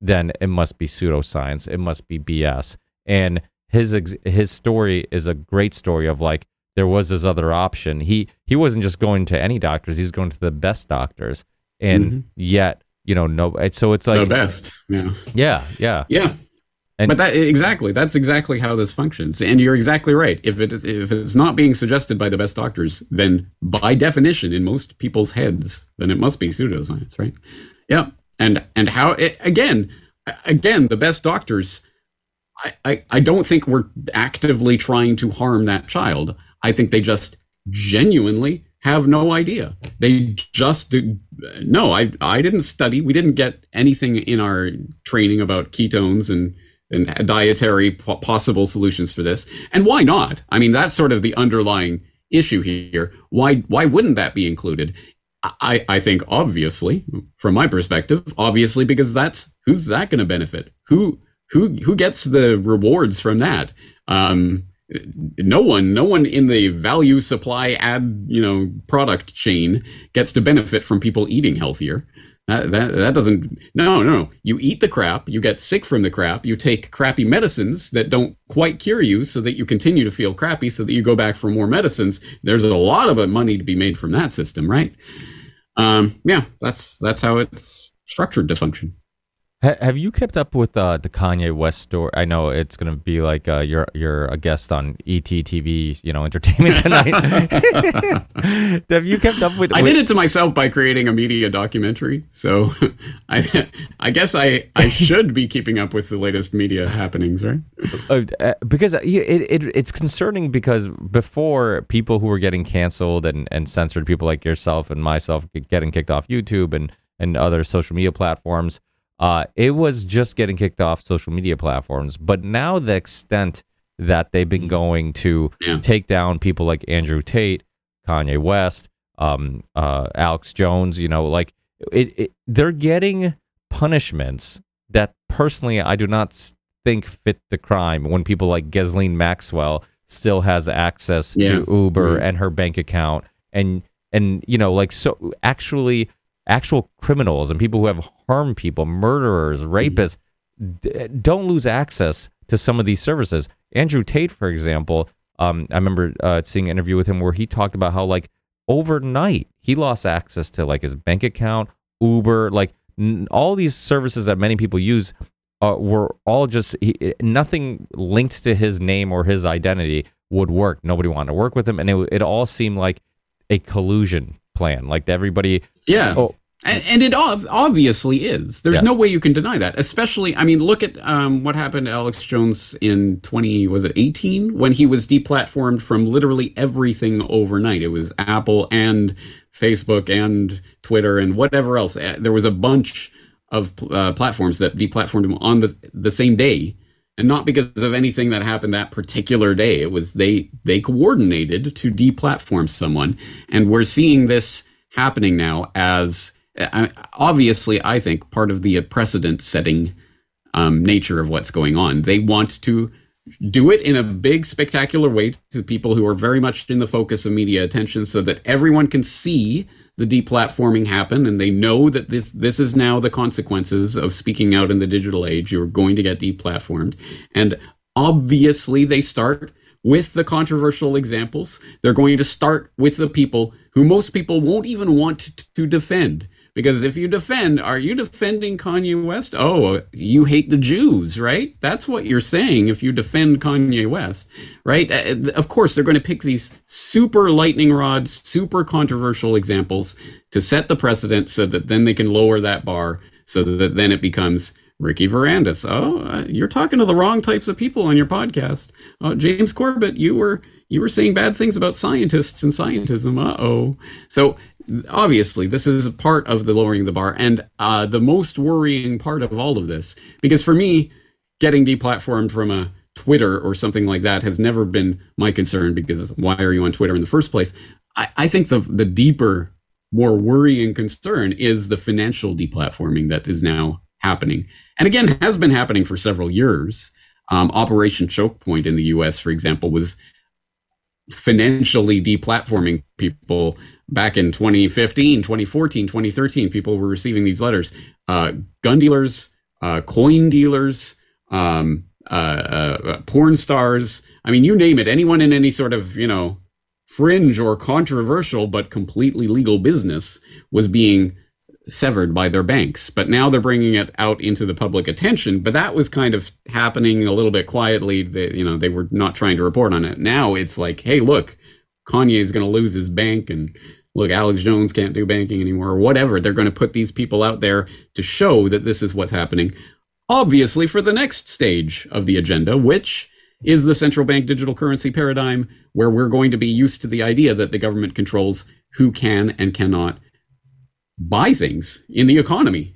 then it must be pseudoscience. It must be BS. And his his story is a great story of like there was this other option. He he wasn't just going to any doctors; he's going to the best doctors, and mm-hmm. yet you know no. So it's like the best. Yeah. Yeah. Yeah. Yeah. And but that exactly that's exactly how this functions, and you're exactly right. If it is if it's not being suggested by the best doctors, then by definition, in most people's heads, then it must be pseudoscience, right? Yeah, and and how it, again, again, the best doctors. I, I, I don't think we're actively trying to harm that child. I think they just genuinely have no idea. They just do, no. I I didn't study. We didn't get anything in our training about ketones and and dietary possible solutions for this. And why not? I mean, that's sort of the underlying issue here. Why why wouldn't that be included? I, I think obviously, from my perspective, obviously because that's who's that going to benefit? Who who who gets the rewards from that? Um, no one, no one in the value supply ad, you know, product chain gets to benefit from people eating healthier. That, that, that doesn't no no no. you eat the crap you get sick from the crap you take crappy medicines that don't quite cure you so that you continue to feel crappy so that you go back for more medicines. There's a lot of money to be made from that system right? Um yeah that's that's how it's structured to function have you kept up with uh, the Kanye West story? I know it's going to be like uh, you're you're a guest on ET TV, you know, Entertainment *laughs* Tonight. *laughs* Have you kept up with, I did it to myself by creating a media documentary, so *laughs* I I guess I I should be keeping up with the latest media happenings, right? Uh, uh because it, it it's concerning because before people who were getting canceled and and censored, people like yourself and myself getting kicked off YouTube and and other social media platforms uh, it was just getting kicked off social media platforms. But now the extent that they've been going to Yeah. take down people like Andrew Tate, Kanye West, um, uh, Alex Jones, you know, like it, it, they're getting punishments that personally I do not think fit the crime. When people like Ghislaine Maxwell still has access Yeah. to Uber Mhm. and her bank account, and and you know, like so actually actual criminals and people who have harmed people, murderers, rapists, d- don't lose access to some of these services. Andrew Tate, for example, um, I remember uh, seeing an interview with him where he talked about how like overnight he lost access to like his bank account, Uber, like n- all these services that many people use uh, were all just he, nothing linked to his name or his identity would work. Nobody wanted to work with him, and it it all seemed like a collusion plan. Like everybody, Yeah. oh, And, and it ob- obviously is. There's Yeah. no way you can deny that. Especially, I mean, look at um, what happened to Alex Jones in 20, was it 18? When he was deplatformed from literally everything overnight. It was Apple and Facebook and Twitter and whatever else. Uh, There was a bunch of uh, platforms that deplatformed him on the, the same day. And not because of anything that happened that particular day. It was they they coordinated to deplatform someone. And we're seeing this happening now as obviously, I think part of the precedent setting um, nature of what's going on. They want to do it in a big, spectacular way to people who are very much in the focus of media attention so that everyone can see the deplatforming happen and they know that this this is now the consequences of speaking out in the digital age you're going to get deplatformed. And obviously they start with the controversial examples. They're going to start with the people who most people won't even want to, defend because if you defend are you defending Kanye West oh you hate the Jews right that's what you're saying if you defend Kanye West right Uh, of course they're going to pick these super lightning rods super controversial examples to set the precedent so that then they can lower that bar so that then it becomes Ricky Varandas. Oh, uh, you're talking to the wrong types of people on your podcast. Oh, James Corbett, you were you were saying bad things about scientists and scientism. Uh oh. So obviously, this is a part of the lowering the bar, and uh, the most worrying part of all of this, because for me, getting deplatformed from a Twitter or something like that has never been my concern. Because why are you on Twitter in the first place? I, I think the the deeper, more worrying concern is the financial deplatforming that is now happening, and again has been happening for several years. Um, Operation Choke Point in the U.S., for example, was financially deplatforming people. Back in 2015 2014 2013 people were receiving these letters uh, gun dealers uh, coin dealers um, uh, uh, porn stars. I mean you name it. Anyone in any sort of you know fringe or controversial but completely legal business was being severed by their banks but now they're bringing it out into the public attention. But that was kind of happening a little bit quietly. They, you know they were not trying to report on it. Now it's like hey look kanye is going to lose his bank and look alex jones can't do banking anymore or whatever. They're going to put these people out there to show that this is what's happening. Obviously for the next stage of the agenda which is the central bank digital currency paradigm where we're going to be used to the idea that the government controls who can and cannot buy things in the economy.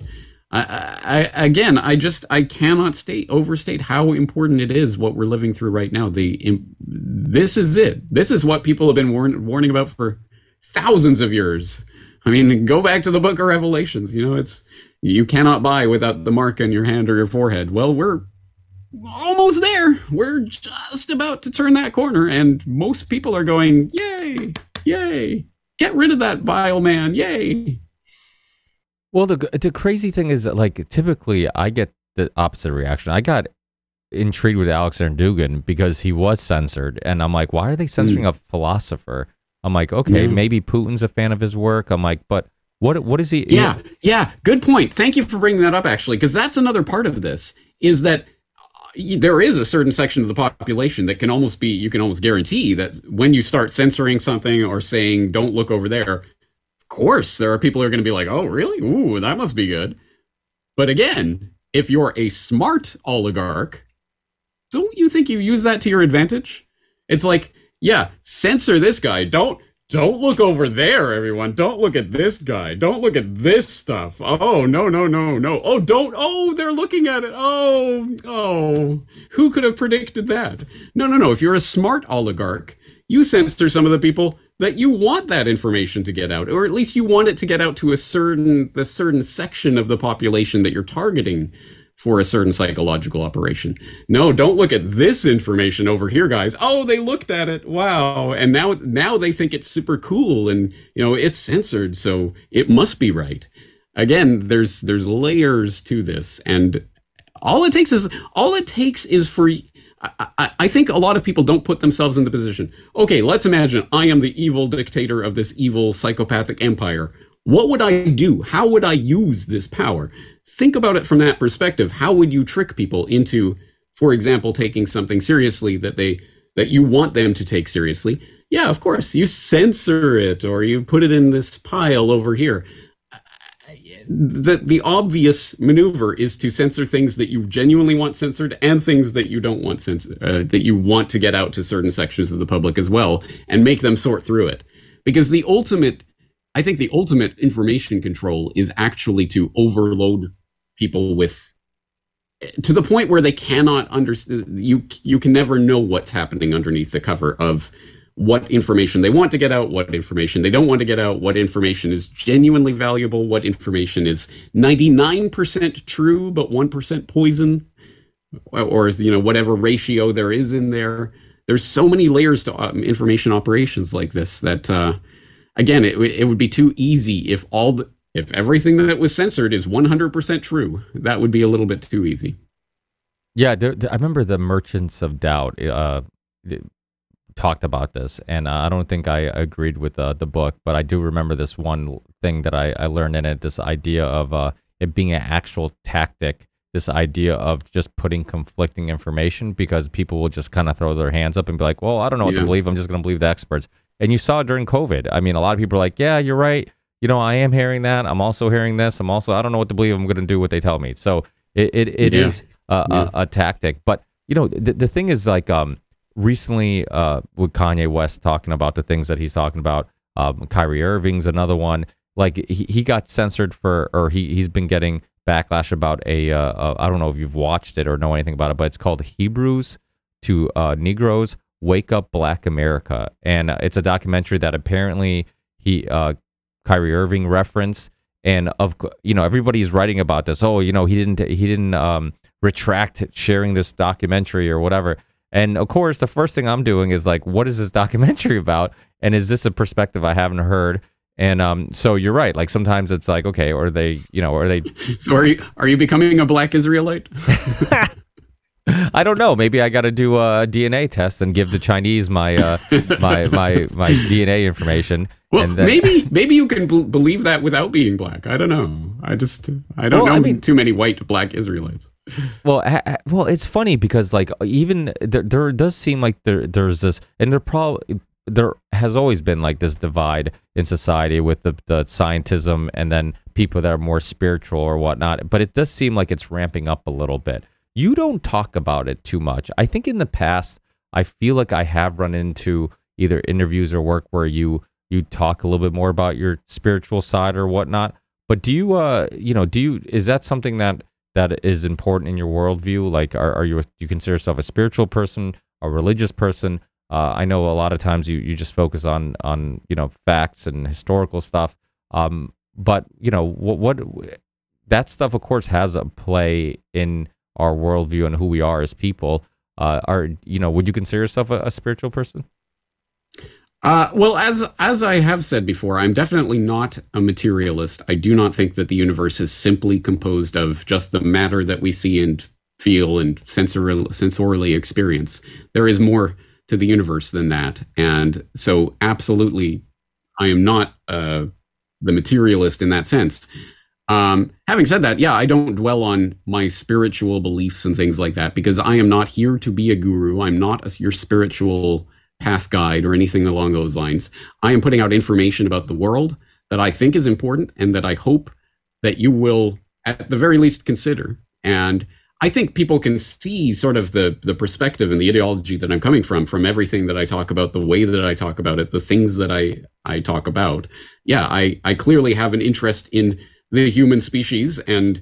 I, I, again, I just I cannot state overstate how important it is what we're living through right now. The this is it. This is what people have been warn, warning about for thousands of years. I mean, go back to the Book of Revelations. You know, it's you cannot buy without the mark on your hand or your forehead. Well, we're almost there. We're just about to turn that corner, and most people are going, "Yay, yay! Get rid of that vile man! Yay!" Well, the the crazy thing is that like typically I get the opposite reaction. I got intrigued with Alexander Dugin because he was censored, and I'm like, why are they censoring a philosopher? I'm like, okay, Yeah. maybe Putin's a fan of his work. I'm like, but what what is he? Yeah, yeah. Good point. Thank you for bringing that up, actually, because that's another part of this is that uh, there is a certain section of the population that can almost be, you can almost guarantee that when you start censoring something or saying, don't look over there, course, there are people who are going to be like, oh, really? Ooh, that must be good. But again, if you're a smart oligarch, don't you think you use that to your advantage? It's like, yeah, censor this guy. Don't don't look over there, everyone. Don't look at this guy. Don't look at this stuff. Oh, no, no, no, no. Oh, don't. Oh, they're looking at it. Oh, oh. Who could have predicted that? No, no, no. If you're a smart oligarch, you censor some of the people that you want that information to get out, or at least you want it to get out to a certain the certain section of the population that you're targeting for a certain psychological operation. No, don't look at this information over here, guys. Oh, they looked at it. Wow. And now now they think it's super cool and you know, it's censored, so it must be right. Again, there's there's layers to this and all it takes is all it takes is for I, I, think a lot of people don't put themselves in the position. Okay, let's imagine I am the evil dictator of this evil psychopathic empire. What would I do? How would I use this power? think about it from that perspective. How would you trick people into, for example, taking something seriously that they that you want them to take seriously? Yeah, of course. You censor it or you put it in this pile over here. The the obvious maneuver is to censor things that you genuinely want censored and things that you don't want censored, uh, that you want to get out to certain sections of the public as well, and make them sort through it. Because the ultimate I think the ultimate information control is actually to overload people with to the point where they cannot understand you you can never know what's happening underneath the cover of what information they want to get out what information they don't want to get out what information is genuinely valuable what information is 99% true but 1% poison or you know whatever ratio there is in there there's so many layers to um, information operations like this that uh, again it, it would be too easy if all the, if everything that was censored is 100% true, that would be a little bit too easy. Yeah, there, I remember the Merchants of Doubt uh, talked about this, and uh, I don't think I agreed with uh, the book, but I do remember this one thing that I, I learned in it this idea of uh, it being an actual tactic, this idea of just putting conflicting information because people will just kind of throw their hands up and be like, well, I don't know what yeah. to believe. I'm just going to believe the experts. And you saw during COVID. I mean, a lot of people are like, yeah, you're right you know, I am hearing that. I'm also hearing this. I'm also, I don't know what to believe. I'm going to do what they tell me. So it, it, it yeah. is a, yeah. a, a, tactic. But, you know, the, the thing is like um, recently uh, with Kanye West talking about the things that he's talking about, um, Kyrie Irving's another one. Like he, he got censored for, or he, he's been getting backlash about a. Uh, don't know if you've watched it or know anything about it, but it's called Hebrews to uh, Negroes Wake Up Black America. And it's a documentary that apparently he uh, Kyrie Irving reference, and of you know everybody's writing about this. Oh, you know he didn't he didn't um, retract sharing this documentary or whatever. And of course, the first thing I'm doing is like, what is this *laughs* documentary about? And is this a perspective I haven't heard? And um, so you're right. Like sometimes it's like, okay, or they, you know, are they? *laughs* So are you are you becoming a black Israelite? *laughs* *laughs* I don't know. Maybe I got to do a DNA test and give the Chinese my uh, *laughs* my my my DNA information. Well, then... maybe maybe you can b- believe that without being black. I don't know. I just I don't well, know I mean, too many white black Israelites. Well, ha, well, it's funny because like even there, there does seem like there there's this, and there probably there has always been like this divide in society with the the scientism and then people that are more spiritual or whatnot. But it does seem like it's ramping up a little bit you don't talk about it too much. I think in the past, I feel like I have run into either interviews or work where you you talk a little bit more about your spiritual side or whatnot. But do you, uh, you know, do you is that something that that is important in your worldview? Like, are, are you you consider yourself a spiritual person, a religious person? Uh, I know a lot of times you, you just focus on on you know facts and historical stuff. Um, but you know what what that stuff, of course, has a play in our worldview and who we are as people. Uh, are you know? Would you consider yourself a, a spiritual person? Uh, well, as as I have said before, I'm definitely not a materialist. I do not think that the universe is simply composed of just the matter that we see and feel and sensori- sensorily experience. There is more to the universe than that, and so absolutely, I am not uh, the materialist in that sense. Um, having said that, yeah, I don't dwell on my spiritual beliefs and things like that because I am not here to be a guru. I'm not a, your spiritual path guide or anything along those lines. I am putting out information about the world that I think is important and that I hope that you will, at the very least, consider. And I think people can see sort of the the perspective and the ideology that I'm coming from from everything that I talk about, the way that I talk about it, the things that I I talk about. Yeah, I I clearly have an interest in the human species and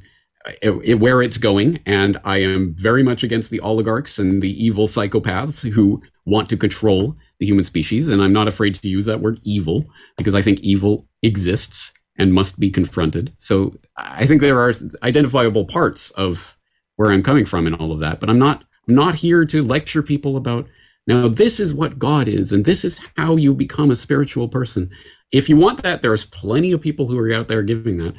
it, uh, it, where it's going, and I am very much against the oligarchs and the evil psychopaths who want to control the human species. And I'm not afraid to use that word evil because I think evil exists and must be confronted. So I think there are identifiable parts of where I'm coming from and all of that. But I'm not I'm not here to lecture people about now this is what God is and this is how you become a spiritual person. If you want that, there's plenty of people who are out there giving that.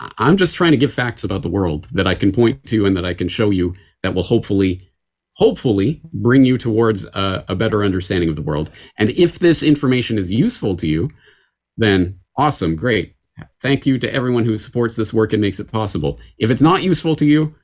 I, I'm just trying to give facts about the world that I can point to and that I can show you that will hopefully hopefully bring you towards a, a, better understanding of the world. And if this information is useful to you, then awesome, great. Thank you to everyone who supports this work and makes it possible. If it's not useful to you,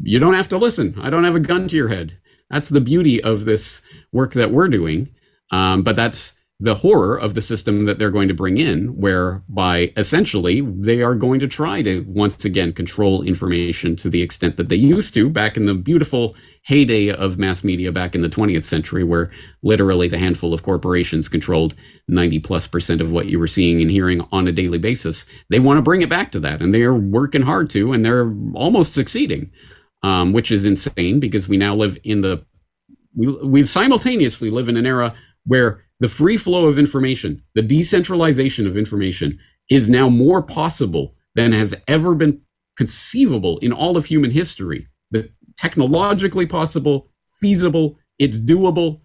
you don't have to listen. I don't have a gun to your head. That's the beauty of this work that we're doing. Um, but that's the horror of the system that they're going to bring in, whereby essentially they are going to try to once again control information to the extent that they used to back in the beautiful heyday of mass media back in the 20th century, where literally the handful of corporations controlled 90 plus percent of what you were seeing and hearing on a daily basis. They want to bring it back to that, and they are working hard to, and they're almost succeeding um, which is insane because we now live in the we, we simultaneously live in an era where the free flow of information, the decentralization of information, is now more possible than has ever been conceivable in all of human history. The technologically possible, feasible, it's doable,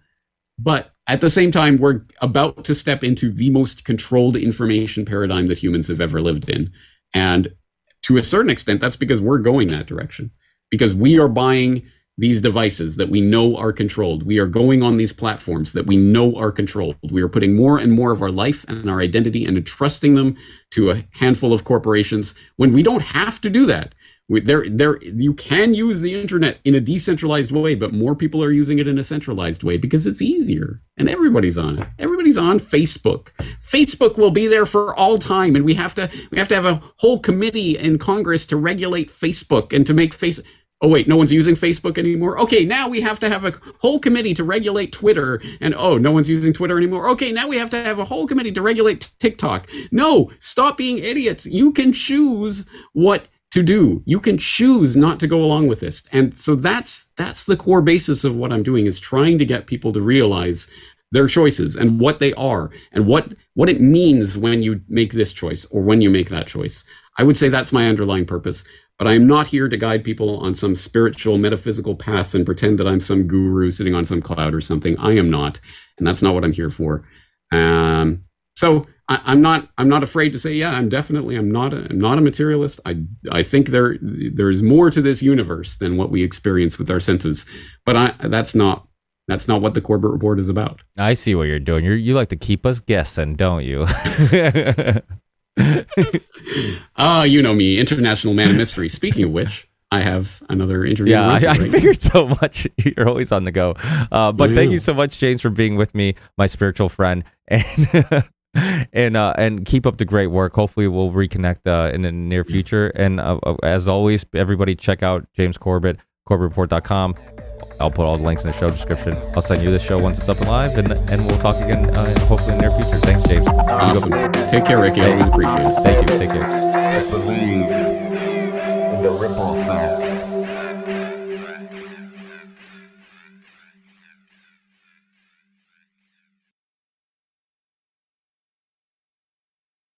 but at the same time, we're about to step into the most controlled information paradigm that humans have ever lived in. And to a certain extent, that's because we're going that direction because we are buying these devices that we know are controlled. We are going on these platforms that we know are controlled. We are putting more and more of our life and our identity and entrusting them to a handful of corporations when we don't have to do that. We, there, there, you can use the internet in a decentralized way, but more people are using it in a centralized way because it's easier and everybody's on it. Everybody's on Facebook. Facebook will be there for all time, and we have to, we have to have a whole committee in Congress to regulate Facebook and to make Facebook oh wait no one's using facebook anymore? Okay now we have to have a whole committee to regulate twitter and oh no one's using twitter anymore? Okay now we have to have a whole committee to regulate tiktok. No stop being idiots. You can choose what to do. You can choose not to go along with this. And so that's that's the core basis of what i'm doing is trying to get people to realize their choices and what they are and what what it means when you make this choice or when you make that choice. I would say that's my underlying purpose but I'm not here to guide people on some spiritual, metaphysical path and pretend that I'm some guru sitting on some cloud or something. I am not, and that's not what I'm here for. Um, so I, am not I'm not afraid to say, yeah, I'm definitely I'm not a, I'm not a materialist. I I think there there's more to this universe than what we experience with our senses. But I that's not that's not what the Corbett Report is about. I see what you're doing. You you like to keep us guessing, don't you? *laughs* Ah, *laughs* uh, you know me, international man of mystery. Speaking of which, I have another interview. Yeah, I, I right figured so much. *laughs* You're always on the go. Uh, but thank you so much, James, for being with me, my spiritual friend, *laughs* and and uh, and keep up the great work. Hopefully, we'll reconnect uh, in the near future. And uh, uh, as always, everybody check out James Corbett, CorbettReport.com. I'll put all the links in the show description. I'll send you this show once it's up and live, and, and we'll talk again uh, hopefully in the near future. Thanks, James. Awesome. Take care, Ricky. I always appreciate it. Thank you. Take care.